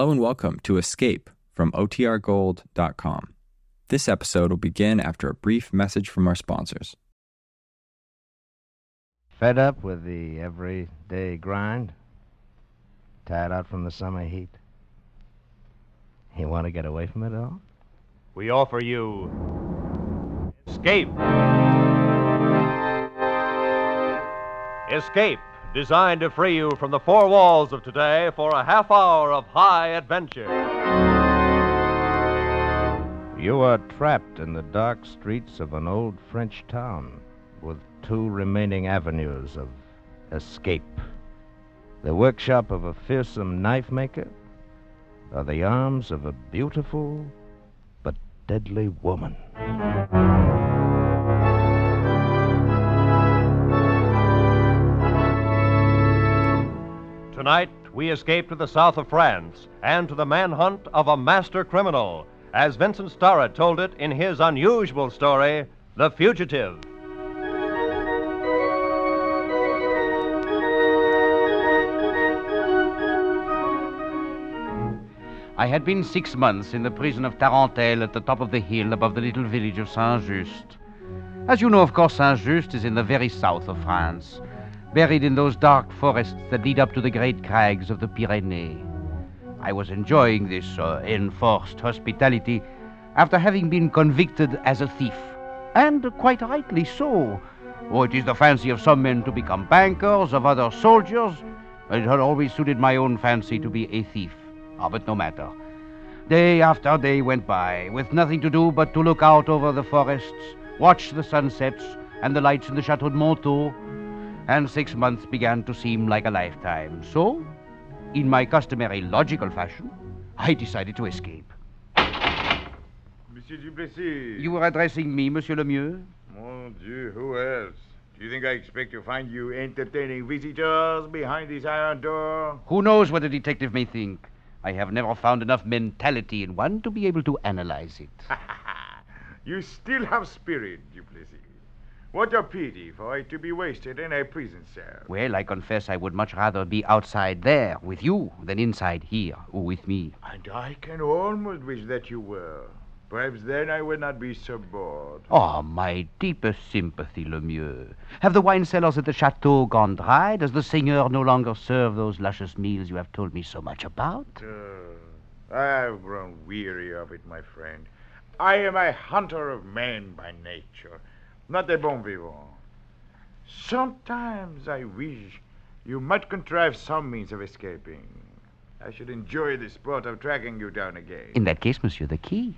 Hello and welcome to Escape from OTRGold.com. This episode will begin after a brief message from our sponsors. Fed up with the everyday grind? Tired out from the summer heat? You want to get away from it all? We offer you Escape. Escape, designed to free you from the four walls of today for a half hour of high adventure. You are trapped in the dark streets of an old French town with two remaining avenues of escape the workshop of a fearsome knife maker, or the arms of a beautiful but deadly woman. Tonight, we escape to the south of France and to the manhunt of a master criminal, as Vincent Starrett told it in his unusual story, The Fugitive. I had been six months in the prison of Tarentelle at the top of the hill above the little village of Saint Just. As you know, of course, Saint Just is in the very south of France, buried in those dark forests that lead up to the great crags of the Pyrenees. I was enjoying this uh, enforced hospitality after having been convicted as a thief, and quite rightly so. Oh, it is the fancy of some men to become bankers, of others soldiers. It had always suited my own fancy to be a thief. Ah, but no matter. Day after day went by, with nothing to do but to look out over the forests, watch the sunsets and the lights in the Chateau de Montaut, and six months began to seem like a lifetime. So, in my customary logical fashion, I decided to escape. Monsieur Duplessis. You were addressing me, Monsieur Lemieux? Mon Dieu, who else? Do you think I expect to find you entertaining visitors behind this iron door? Who knows what a detective may think? I have never found enough mentality in one to be able to analyze it. you still have spirit, Duplessis. What a pity for it to be wasted in a prison cell. Well, I confess I would much rather be outside there with you than inside here with me. And I can almost wish that you were. Perhaps then I would not be so bored. Oh, my deepest sympathy, Lemieux. Have the wine cellars at the chateau gone dry? Does the seigneur no longer serve those luscious meals you have told me so much about? Uh, I've grown weary of it, my friend. I am a hunter of men by nature, not a bon vivant. Sometimes I wish you might contrive some means of escaping. I should enjoy the sport of tracking you down again. In that case, monsieur, the key.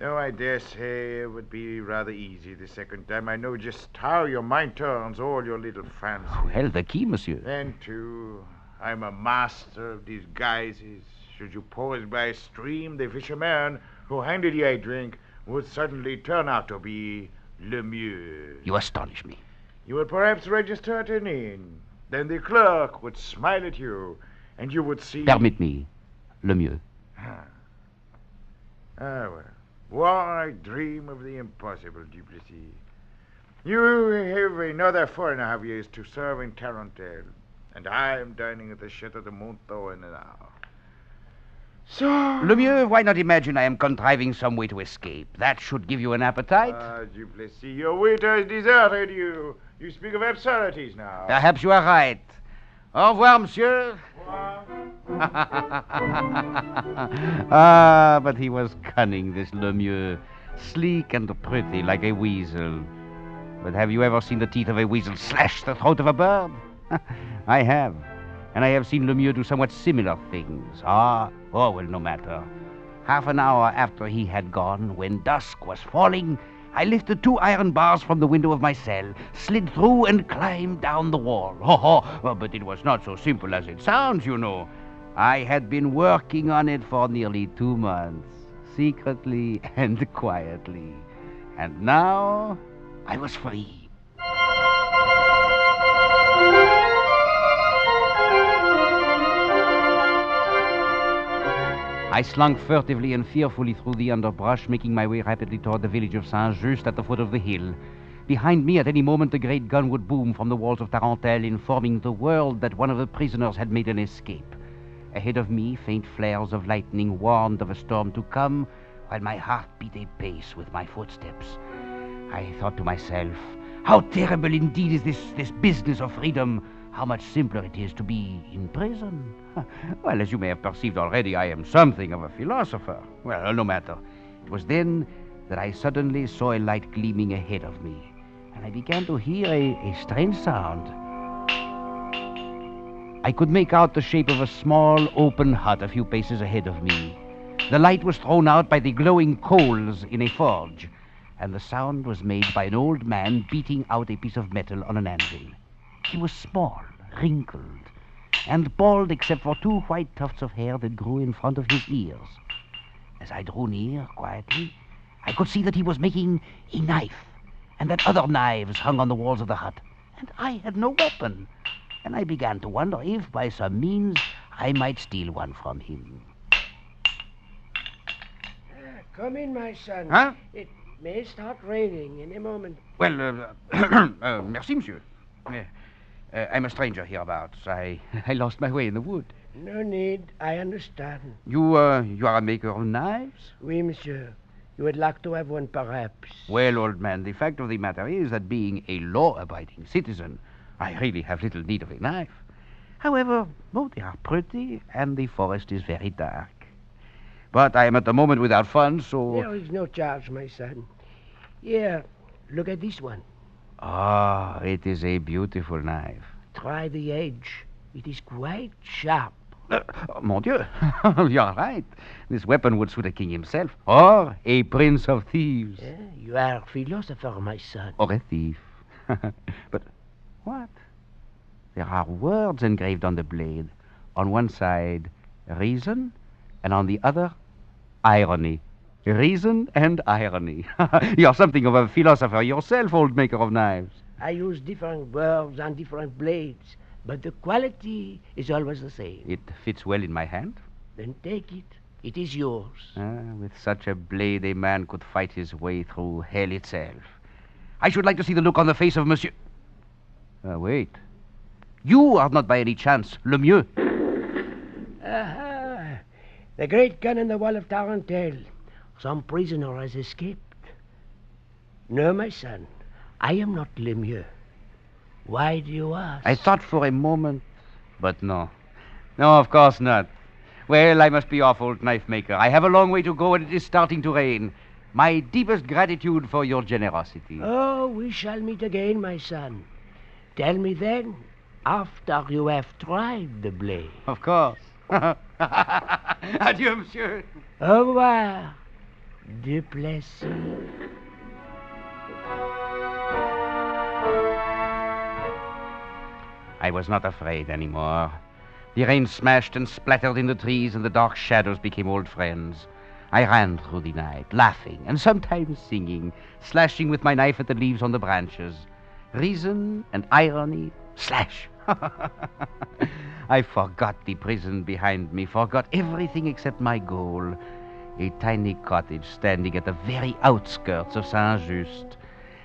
Oh, I dare say it would be rather easy the second time. I know just how your mind turns all your little fancies. Oh, well, the key, monsieur. Then, too, I'm a master of disguises. Should you pause by a stream, the fisherman who handed you a drink would suddenly turn out to be Lemieux. You astonish me. You would perhaps register at an inn. Then the clerk would smile at you, and you would see. Permit me, Lemieux. Ah, ah well. Why dream of the impossible, Duplessis? You have another four and a half years to serve in Tarentelle, and I am dining at the Chateau de Montaut in an hour. So. Lemieux, why not imagine I am contriving some way to escape? That should give you an appetite. Ah, Duplessis, your waiter has deserted you. You speak of absurdities now. Perhaps you are right. Au revoir, monsieur. ah, but he was cunning, this Lemieux. Sleek and pretty, like a weasel. But have you ever seen the teeth of a weasel slash the throat of a bird? I have. And I have seen Lemieux do somewhat similar things. Ah, oh, well, no matter. Half an hour after he had gone, when dusk was falling, I lifted two iron bars from the window of my cell, slid through, and climbed down the wall. Oh, oh, but it was not so simple as it sounds, you know. I had been working on it for nearly two months, secretly and quietly. And now I was free. I slunk furtively and fearfully through the underbrush, making my way rapidly toward the village of Saint Just at the foot of the hill. Behind me, at any moment, the great gun would boom from the walls of Tarentelle, informing the world that one of the prisoners had made an escape. Ahead of me, faint flares of lightning warned of a storm to come, while my heart beat a pace with my footsteps. I thought to myself, how terrible indeed is this, this business of freedom. How much simpler it is to be in prison. well, as you may have perceived already, I am something of a philosopher. Well, no matter. It was then that I suddenly saw a light gleaming ahead of me, and I began to hear a, a strange sound. I could make out the shape of a small open hut a few paces ahead of me. The light was thrown out by the glowing coals in a forge, and the sound was made by an old man beating out a piece of metal on an anvil. He was small, wrinkled, and bald except for two white tufts of hair that grew in front of his ears. As I drew near quietly, I could see that he was making a knife, and that other knives hung on the walls of the hut, and I had no weapon. And I began to wonder if, by some means, I might steal one from him. Ah, Come in, my son. Huh? It may start raining any moment. Well, uh, uh, merci, monsieur. Uh, uh, I'm a stranger hereabouts. I, I lost my way in the wood. No need. I understand. You, uh, you are a maker of knives? Oui, monsieur. You would like to have one, perhaps. Well, old man, the fact of the matter is that being a law-abiding citizen, I really have little need of a knife. However, both they are pretty, and the forest is very dark. But I am at the moment without funds, so... There is no charge, my son. Here, look at this one. Ah, it is a beautiful knife. Try the edge. It is quite sharp. Uh, mon Dieu, you are right. This weapon would suit a king himself, or a prince of thieves, Eh, You are a philosopher, my son. or a thief. but what? There are words engraved on the blade. On one side, reason, and on the other, irony. Reason and irony. You're something of a philosopher yourself, old maker of knives. I use different words and different blades, but the quality is always the same. It fits well in my hand. Then take it. It is yours. Ah, with such a blade, a man could fight his way through hell itself. I should like to see the look on the face of Monsieur. Uh, wait. You are not by any chance Le Lemieux. Aha! The great gun in the wall of Tarentelle. Some prisoner has escaped. No, my son. I am not Lemieux. Why do you ask? I thought for a moment, but no. No, of course not. Well, I must be off, old knife maker. I have a long way to go, and it is starting to rain. My deepest gratitude for your generosity. Oh, we shall meet again, my son. Tell me then, after you have tried the blade. Of course. Adieu, monsieur. Au revoir, Duplessis. I was not afraid anymore. The rain smashed and splattered in the trees, and the dark shadows became old friends. I ran through the night, laughing and sometimes singing, slashing with my knife at the leaves on the branches. Reason and irony, slash. I forgot the prison behind me, forgot everything except my goal a tiny cottage standing at the very outskirts of Saint Just.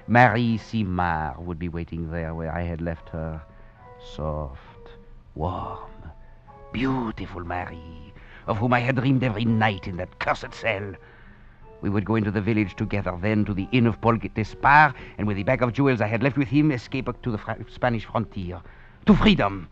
Marie Simard would be waiting there where I had left her. Soft, warm, beautiful Marie, of whom I had dreamed every night in that cursed cell. We would go into the village together, then to the inn of Paul Despard, and with the bag of jewels I had left with him, escape to the Fra- Spanish frontier, to freedom.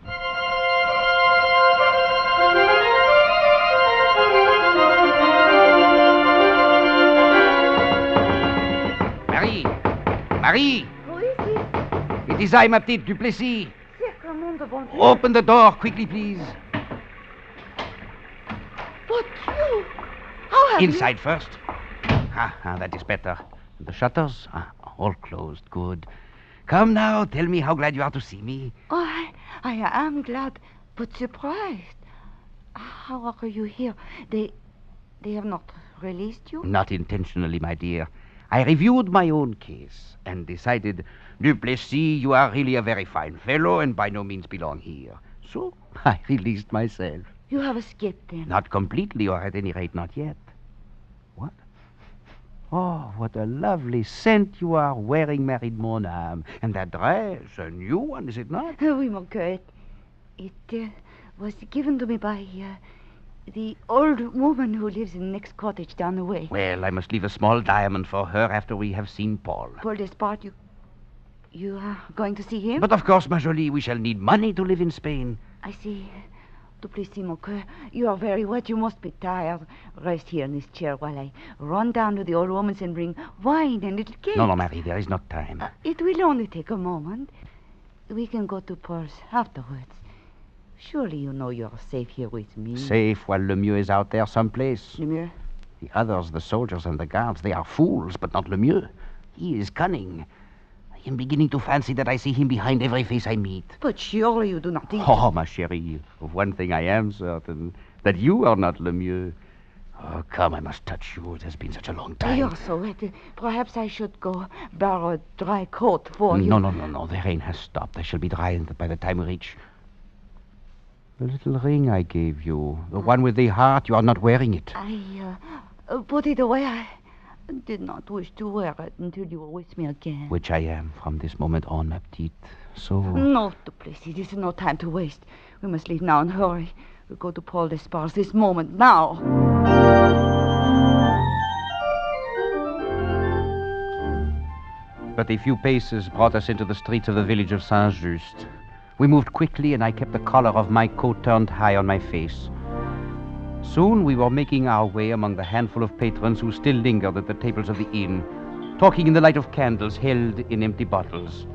Marie! Who is it? It is I, ma petite Duplessis. Sacre nom de bon Dieu. Open the door quickly, please. But you. How have Inside first. Ah, ah, that is better. The shutters? Ah, all closed. Good. Come now, tell me how glad you are to see me. Oh, I, I am glad, but surprised. How are you here? They, they have not released you? Not intentionally, my dear. I reviewed my own case and decided, Duplessis, you are really a very fine fellow and by no means belong here. So I released myself. You have escaped then. Not completely, or at any rate, not yet. What? Oh, what a lovely scent you are wearing, Marie mon âme. And that dress, a new one, is it not? Oui, mon cœur. It, uh, was given to me by uh, the old woman who lives in the next cottage down the way. Well, I must leave a small diamond for her after we have seen Paul. Paul Despard, you. You are going to see him? But of course, ma jolie, we shall need money to live in Spain. I see. Duplessis, mon coeur, you are very wet. You must be tired. Rest here in this chair while I run down to the old woman's and bring wine and little cake. No, no, Marie, there is not time. Uh, it will only take a moment. We can go to Paul's afterwards. Surely you know you are safe here with me. Safe while Lemieux is out there someplace. Lemieux? The others, the soldiers and the guards, they are fools, but not Lemieux. He is cunning. I am beginning to fancy that I see him behind every face I meet. But surely you do not think. Oh, ma chérie, of one thing I am certain that you are not Lemieux. Oh, come, I must touch you. It has been such a long time. You're so wet. Perhaps I should go borrow a dry coat for you. No, no, no, no. The rain has stopped. I shall be dry by the time we reach. The little ring I gave you, the one with the heart, you are not wearing it. I uh, put it away. I did not wish to wear it until you were with me again. Which I am from this moment on, ma petite. So. No, Duplessis, this is no time to waste. We must leave now and hurry. We'll go to Paul Despard's this moment, now. But a few paces brought us into the streets of the village of Saint Just. We moved quickly, and I kept the collar of my coat turned high on my face. Soon we were making our way among the handful of patrons who still lingered at the tables of the inn, talking in the light of candles held in empty bottles.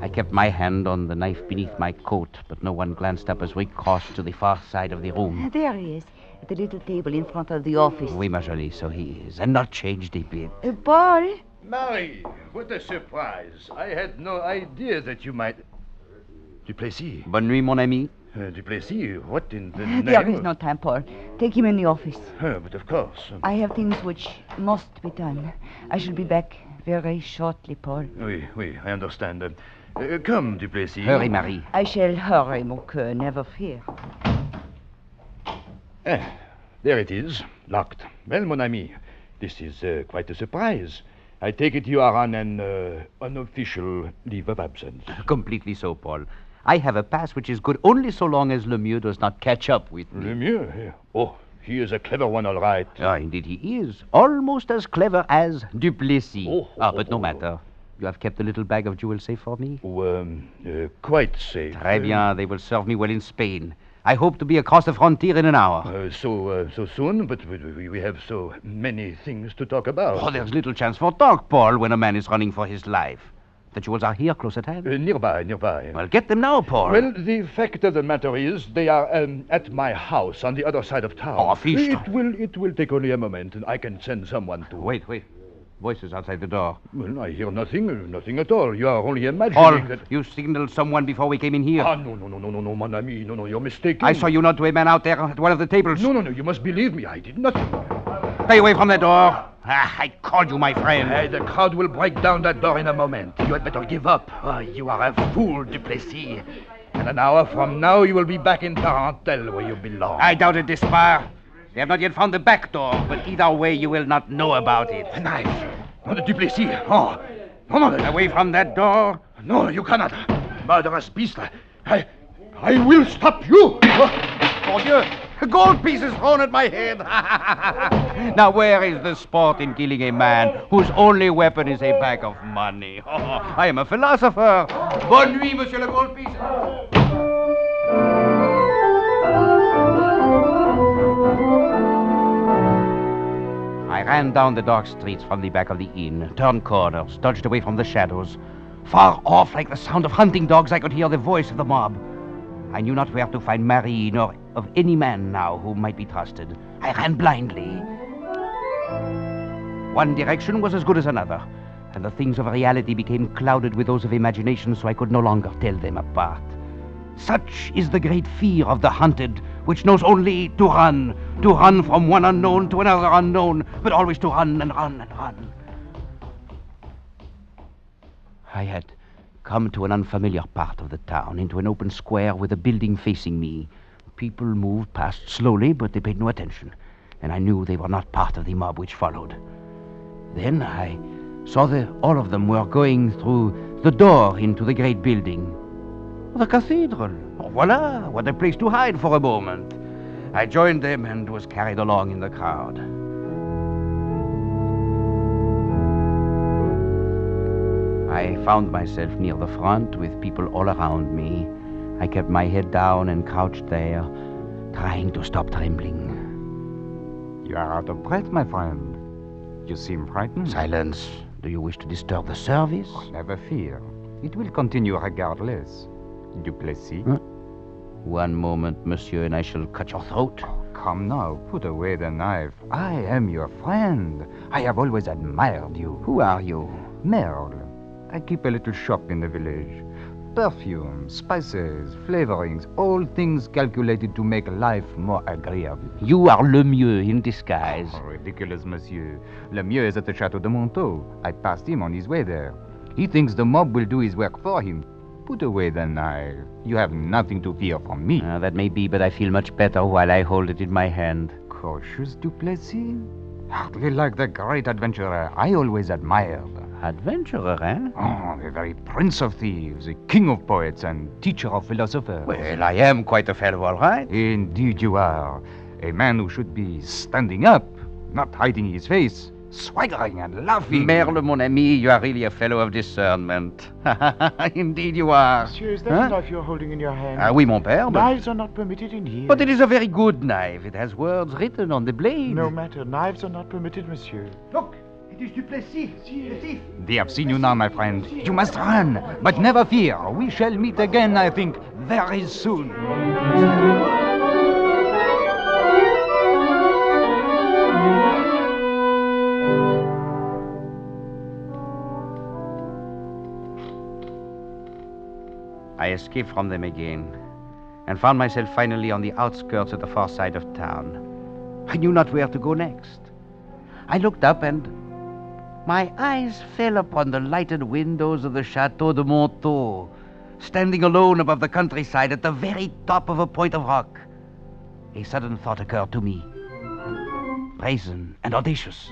I kept my hand on the knife beneath my coat, but no one glanced up as we crossed to the far side of the room. There he is, at the little table in front of the office. Oui, ma jolie, so he is, and not changed a bit. Uh, Paul? Marie, what a surprise. I had no idea that you might. Duplessis. Bonne nuit, mon ami. Uh, Duplessis, what in the name? There is no time, Paul. Take him in the office. Uh, but of course. I have things which must be done. I shall be back very shortly, Paul. Oui, oui, I understand. Uh, uh, come, Duplessis. Hurry, Marie. I shall hurry, mon coeur, never fear. Ah, there it is, locked. Well, mon ami, this is uh, quite a surprise. I take it you are on an uh, unofficial leave of absence. Completely so, Paul. I have a pass which is good only so long as Lemieux does not catch up with me. Lemieux? Oh, he is a clever one, all right. Ah, indeed he is. Almost as clever as Duplessis. Oh, ah, oh, but no oh. matter. You have kept the little bag of jewels safe for me? Oh, um, uh, quite safe. Très bien. They will serve me well in Spain. I hope to be across the frontier in an hour. Uh, so, uh, so soon, but we, we, we have so many things to talk about. Oh, there's little chance for talk, Paul, when a man is running for his life. The jewels are here, close at hand. Uh, nearby, nearby. well, get them now, Paul. Well, the fact of the matter is, they are um, at my house on the other side of town. Oh, fish. It will, it will take only a moment, and I can send someone to. Wait, wait. Voices outside the door. Well, I hear nothing, nothing at all. You are only imagining Paul, that. you signaled someone before we came in here. Ah, no, no, no, no, no, no, mon ami, no, no, you're mistaken. I saw you nod to a man out there at one of the tables. No, no, no, you must believe me. I did nothing. Stay away from the door. Ah, I called you my friend. Hey, the crowd will break down that door in a moment. You had better give up. Oh, you are a fool, Duplessis. And an hour from now, you will be back in Tarentelle, where you belong. I doubt it, Despard. They have not yet found the back door, but either way, you will not know about it. A knife. No, the Duplessis. Oh, no, no, no, Away from that door. no, you cannot. Murderous beast. I, I will stop you. Oh, Mon Dieu! A gold pieces thrown at my head. now, where is the sport in killing a man whose only weapon is a bag of money? Oh, I am a philosopher. Bonne nuit, Monsieur le Gold Piece. I ran down the dark streets from the back of the inn, turned corners, dodged away from the shadows. Far off, like the sound of hunting dogs, I could hear the voice of the mob. I knew not where to find Marie, nor of any man now who might be trusted. I ran blindly. One direction was as good as another, and the things of reality became clouded with those of imagination, so I could no longer tell them apart. Such is the great fear of the hunted, which knows only to run, to run from one unknown to another unknown, but always to run and run and run. I had come to an unfamiliar part of the town, into an open square with a building facing me. People moved past slowly, but they paid no attention, and I knew they were not part of the mob which followed. Then I saw that all of them were going through the door into the great building. The cathedral. Voila, what a place to hide for a moment. I joined them and was carried along in the crowd. I found myself near the front with people all around me. I kept my head down and crouched there, trying to stop trembling. You are out of breath, my friend. You seem frightened. Silence. Do you wish to disturb the service? Oh, never fear. It will continue regardless. Duplessis. Huh? One moment, monsieur, and I shall cut your throat. Oh, come now, put away the knife. I am your friend. I have always admired you. Who are you? Merle. I keep a little shop in the village. Perfumes, spices, flavorings, all things calculated to make life more agreeable. You are Lemieux in disguise. Oh, ridiculous, monsieur. Lemieux is at the Chateau de Montaut. I passed him on his way there. He thinks the mob will do his work for him. Put away the knife. You have nothing to fear from me. Uh, that may be, but I feel much better while I hold it in my hand. Cautious, Duplessis? Hardly like the great adventurer I always admired. Adventurer, eh? Oh, the very prince of thieves, the king of poets, and teacher of philosophers. Well, I am quite a fellow, all right. Indeed, you are. A man who should be standing up, not hiding his face, swaggering and laughing. Merle, mon ami, you are really a fellow of discernment. Indeed, you are. Monsieur, is that Huh? a knife you're holding in your hand? Ah, oui, mon père. But, Knives are not permitted in here. but it is a very good knife. It has words written on the blade. No matter. Knives are not permitted, monsieur. Look, it is Duplessis, the thief. They have seen you now, my friend. You must run, but never fear. We shall meet again, I think, very soon. I escaped from them again and found myself finally on the outskirts of the far side of town. I knew not where to go next. I looked up and my eyes fell upon the lighted windows of the Chateau de Montaut, standing alone above the countryside at the very top of a point of rock. A sudden thought occurred to me brazen and audacious.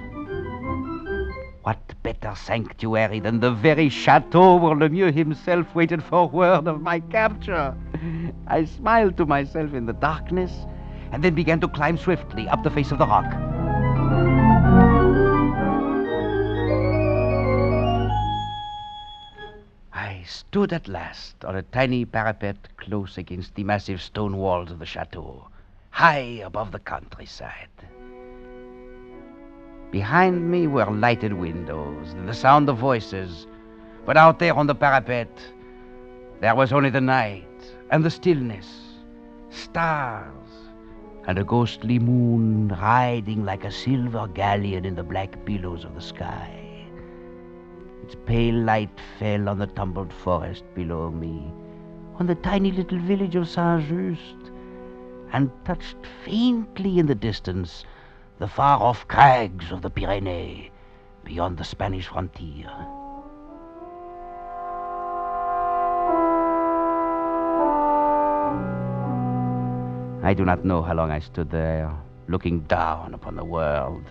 What better sanctuary than the very chateau where Lemieux himself waited for word of my capture? I smiled to myself in the darkness and then began to climb swiftly up the face of the rock. Stood at last on a tiny parapet close against the massive stone walls of the chateau, high above the countryside. Behind me were lighted windows and the sound of voices, but out there on the parapet, there was only the night and the stillness, stars, and a ghostly moon riding like a silver galleon in the black billows of the sky. Its pale light fell on the tumbled forest below me, on the tiny little village of Saint Just, and touched faintly in the distance the far off crags of the Pyrenees beyond the Spanish frontier. I do not know how long I stood there, looking down upon the world.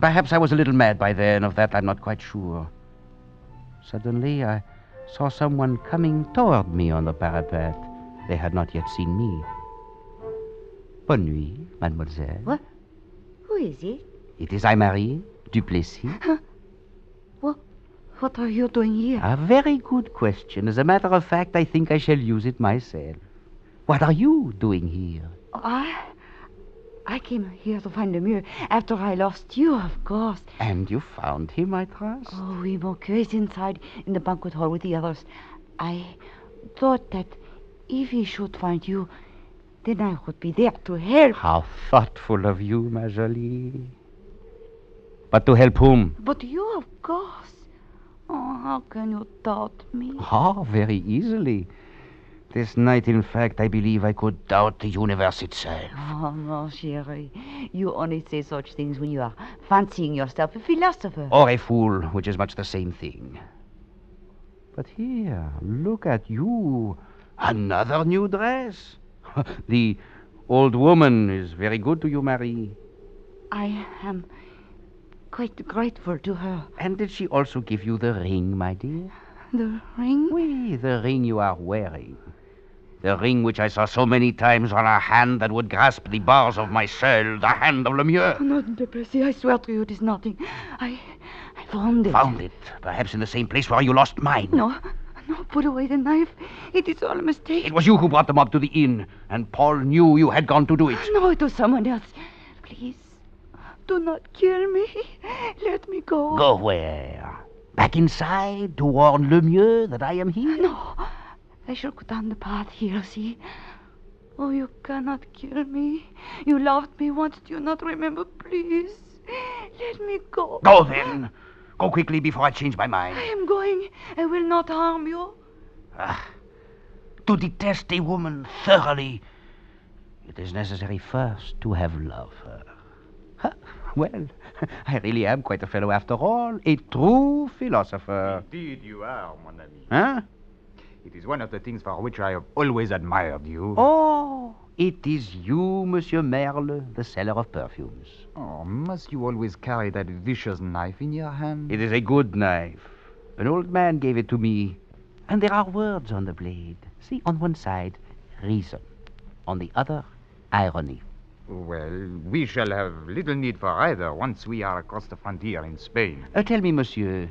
Perhaps I was a little mad by then, of that I'm not quite sure. Suddenly I saw someone coming toward me on the parapet. They had not yet seen me. Bonne nuit, mademoiselle. What? Who is it? It is I, Marie Duplessis. What what are you doing here? A very good question. As a matter of fact, I think I shall use it myself. What are you doing here? I. I came here to find Lemieux after I lost you, of course. And you found him, I trust? Oh, oui, Monsieur is inside in the banquet hall with the others. I thought that if he should find you, then I would be there to help. How thoughtful of you, ma jolie. But to help whom? But you, of course. Oh, how can you doubt me? Oh, very easily. This night, in fact, I believe I could doubt the universe itself. Oh, mon chérie. You only say such things when you are fancying yourself a philosopher. Or a fool, which is much the same thing. But here, look at you. Another new dress. the old woman is very good to you, Marie. I am quite grateful to her. And did she also give you the ring, my dear? The ring? Oui, the ring you are wearing. The ring which I saw so many times on a hand that would grasp the bars of my cell, the hand of Lemieux. Oh, no, Duplessis, I swear to you it is nothing. I. I found it. Found it, perhaps in the same place where you lost mine. No, no, put away the knife. It is all a mistake. It was you who brought them up to the inn, and Paul knew you had gone to do it. No, it was someone else. Please, do not kill me. Let me go. Go where? Back inside to warn Lemieux that I am here? No, I shall go down the path here, see? Oh, you cannot kill me. You loved me once, do you not remember? Please, let me go. Go then. Go quickly before I change my mind. I am going. I will not harm you. Ah, to detest a woman thoroughly, it is necessary first to have loved her. Ha, Well, I really am quite a fellow after all, a true philosopher. Indeed, you are, mon ami. Huh? It is one of the things for which I have always admired you. Oh, it is you, Monsieur Merle, the seller of perfumes. Oh, must you always carry that vicious knife in your hand? It is a good knife. An old man gave it to me, and there are words on the blade. See, on one side, reason. On the other, irony. Well, we shall have little need for either once we are across the frontier in Spain. Uh, tell me, Monsieur,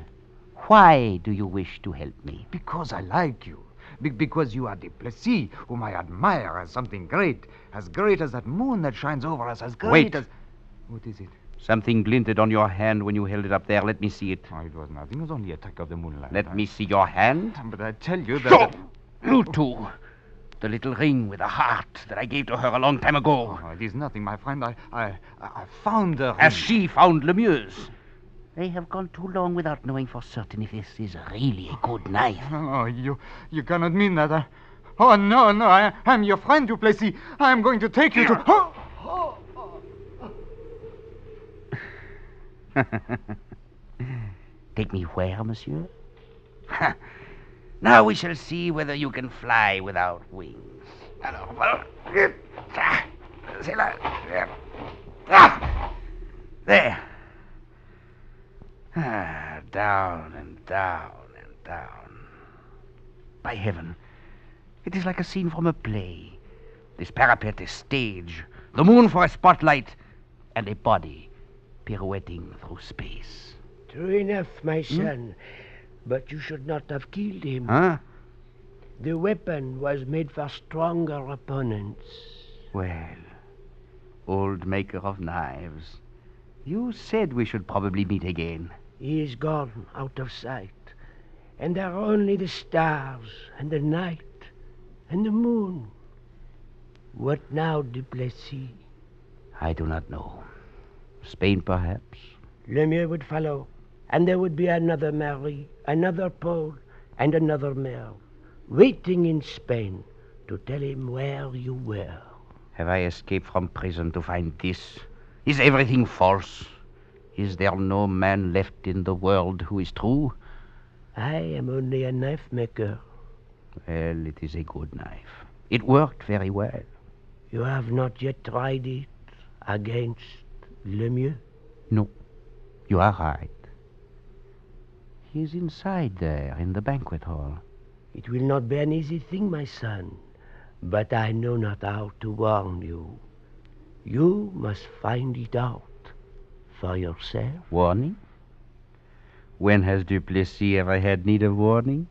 why do you wish to help me? Because I like you. Be- because you are Duplessis, whom I admire as something great. As great as that moon that shines over us. As great Wait. as. What is it? Something glinted on your hand when you held it up there. Let me see it. Oh, it was nothing. It was only a trick of the moonlight. Let I- me see your hand. Ah, but I tell you that. Stop! You too. The little ring with a heart that I gave to her a long time ago. Oh, it is nothing, my friend. I, I, I found the. As she found Lemieux's. They have gone too long without knowing for certain if this is really a good knife. Oh, you, you cannot mean that. I... Oh, no, no. I, I'm your friend, Duplessis. I am going to take you to. Oh! Take me where, monsieur? now we shall see whether you can fly without wings. Alors, voilà. Ah, C'est là. Ah! There. Down and down and down. By heaven, it is like a scene from a play. This parapet is stage, the moon for a spotlight, and a body pirouetting through space. True enough, my hmm? son. But you should not have killed him. Huh? The weapon was made for stronger opponents. Well, old maker of knives, you said we should probably meet again. He is gone out of sight. And there are only the stars and the night and the moon. What now, Duplessis? I do not know. Spain, perhaps? Lemieux would follow, and there would be another Marie, another Paul, and another Merle, waiting in Spain to tell him where you were. Have I escaped from prison to find this? Is everything false? Is there no man left in the world who is true? I am only a knife maker. Well, it is a good knife. It worked very well. You have not yet tried it against Lemieux. No, you are right. He is inside there in the banquet hall. It will not be an easy thing, my son, but I know not how to warn you. You must find it out for yourself. Warning? When has Duplessis ever had need of warning?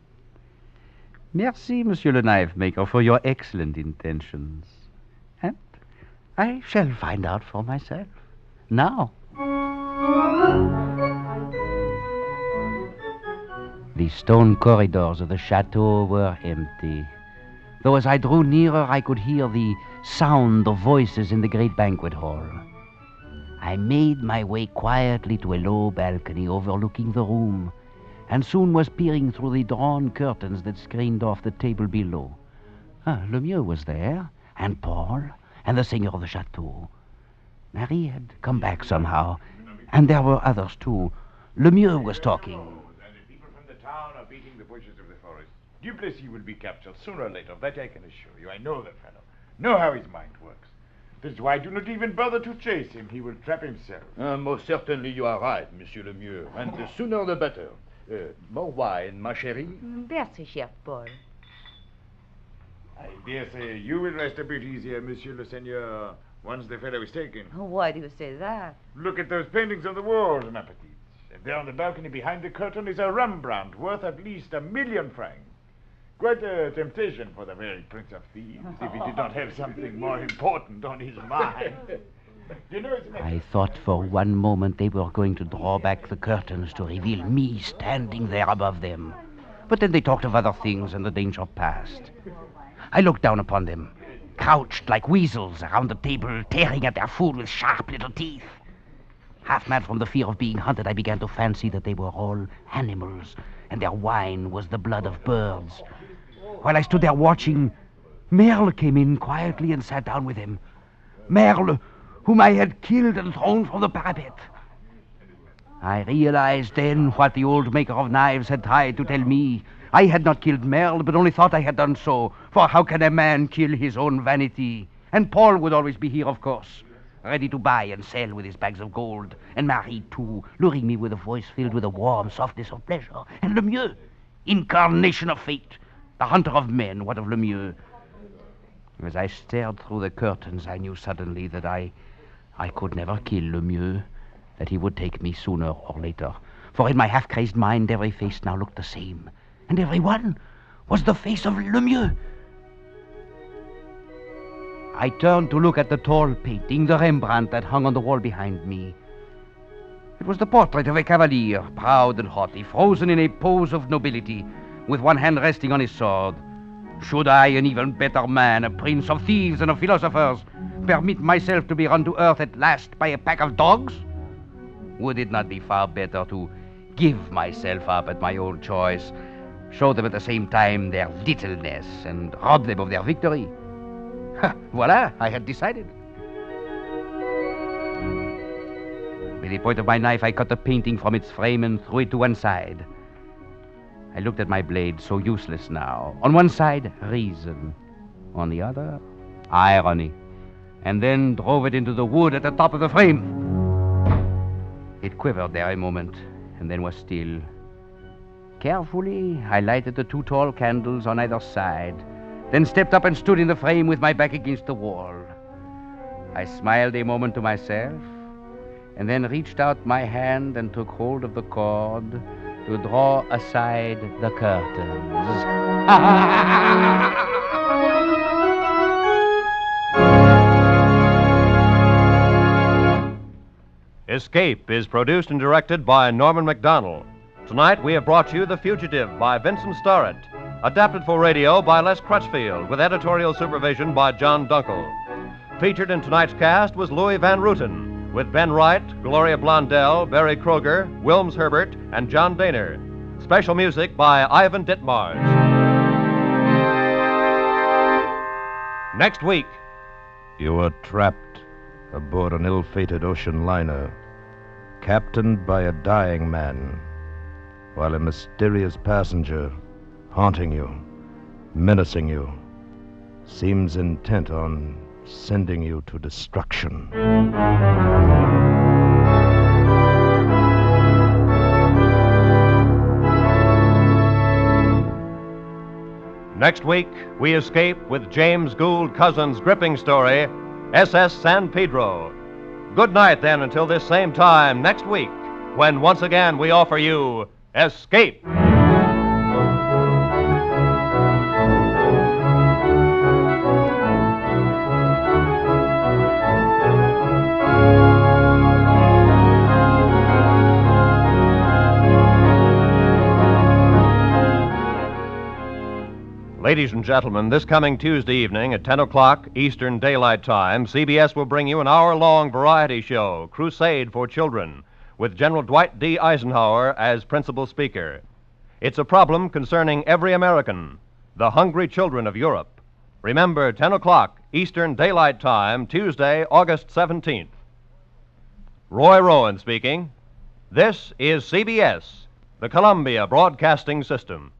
Merci, Monsieur le Knife Maker, for your excellent intentions. And I shall find out for myself. Now. The stone corridors of the chateau were empty. Though as I drew nearer, I could hear the sound of voices in the great banquet hall. I made my way quietly to a low balcony overlooking the room, and soon was peering through the drawn curtains that screened off the table below. Ah, Lemieux was there, and Paul, and the seigneur of the chateau. Marie had come back somehow, and there were others too. Lemieux was talking. The town are beating the bushes of the forest. Duplessis will be captured sooner or later, that I can assure you. I know the fellow. Know how his mind works. That's why I do not even bother to chase him. He will trap himself. Uh, most certainly you are right, Monsieur Lemieux, and the sooner the better. Uh, more wine, ma chérie? Merci, cher Paul. I dare say you will rest a bit easier, Monsieur le Seigneur, once the fellow is taken. Why do you say that? Look at those paintings on the walls, ma petite. And there on the balcony behind the curtain is a Rembrandt worth at least a million francs. Quite uh, a temptation for the very Prince of Thieves if he did not have something more important on his mind. You know, I thought for one moment they were going to draw back the curtains to reveal me standing there above them. But then they talked of other things and the danger passed. I looked down upon them, crouched like weasels around the table, tearing at their food with sharp little teeth. Half mad from the fear of being hunted, I began to fancy that they were all animals, and their wine was the blood of birds. While I stood there watching, Merle came in quietly and sat down with him. Merle, whom I had killed and thrown from the parapet. I realized then what the old maker of knives had tried to tell me. I had not killed Merle, but only thought I had done so. For how can a man kill his own vanity? And Paul would always be here, of course, ready to buy and sell with his bags of gold. And Marie, too, luring me with a voice filled with a warm softness of pleasure. And Lemieux, incarnation of fate, the hunter of men. What of Lemieux? As I stared through the curtains, I knew suddenly that I, I could never kill Lemieux, that he would take me sooner or later. For in my half-crazed mind, every face now looked the same, and every one was the face of Lemieux. I turned to look at the tall painting, the Rembrandt that hung on the wall behind me. It was the portrait of a cavalier, proud and haughty, frozen in a pose of nobility, with one hand resting on his sword. Should I, an even better man, a prince of thieves and of philosophers, permit myself to be run to earth at last by a pack of dogs? Would it not be far better to give myself up at my own choice, show them at the same time their littleness, and rob them of their victory? Voila, I had decided. With the point of my knife, I cut the painting from its frame and threw it to one side. I looked at my blade, so useless now. On one side, reason. On the other, irony. And then drove it into the wood at the top of the frame. It quivered there a moment, and then was still. Carefully, I lighted the two tall candles on either side, then stepped up and stood in the frame with my back against the wall. I smiled a moment to myself, and then reached out my hand and took hold of the cord to draw aside the curtains. Escape is produced and directed by Norman Macdonnell. Tonight we have brought you The Fugitive by Vincent Starrett, adapted for radio by Les Crutchfield, with editorial supervision by John Dunkel. Featured in tonight's cast was Louis Van Rooten, with Ben Wright, Gloria Blondell, Berry Kroeger, Wilms Herbert, and John Dehner. Special music by Ivan Ditmars. Next week, You are trapped aboard an ill fated ocean liner, captained by a dying man, while a mysterious passenger, haunting you, menacing you, seems intent on sending you to destruction. Next week, we escape with James Gould Cozzens' gripping story, SS San Pedro. Good night, then, until this same time next week, when once again we offer you Escape. Ladies and gentlemen, this coming Tuesday evening at 10 o'clock Eastern Daylight Time, CBS will bring you an hour long variety show, Crusade for Children, with General Dwight D. Eisenhower as principal speaker. It's a problem concerning every American, the hungry children of Europe. Remember, 10 o'clock Eastern Daylight Time, Tuesday, August 17th. Roy Rowan speaking. This is CBS, the Columbia Broadcasting System.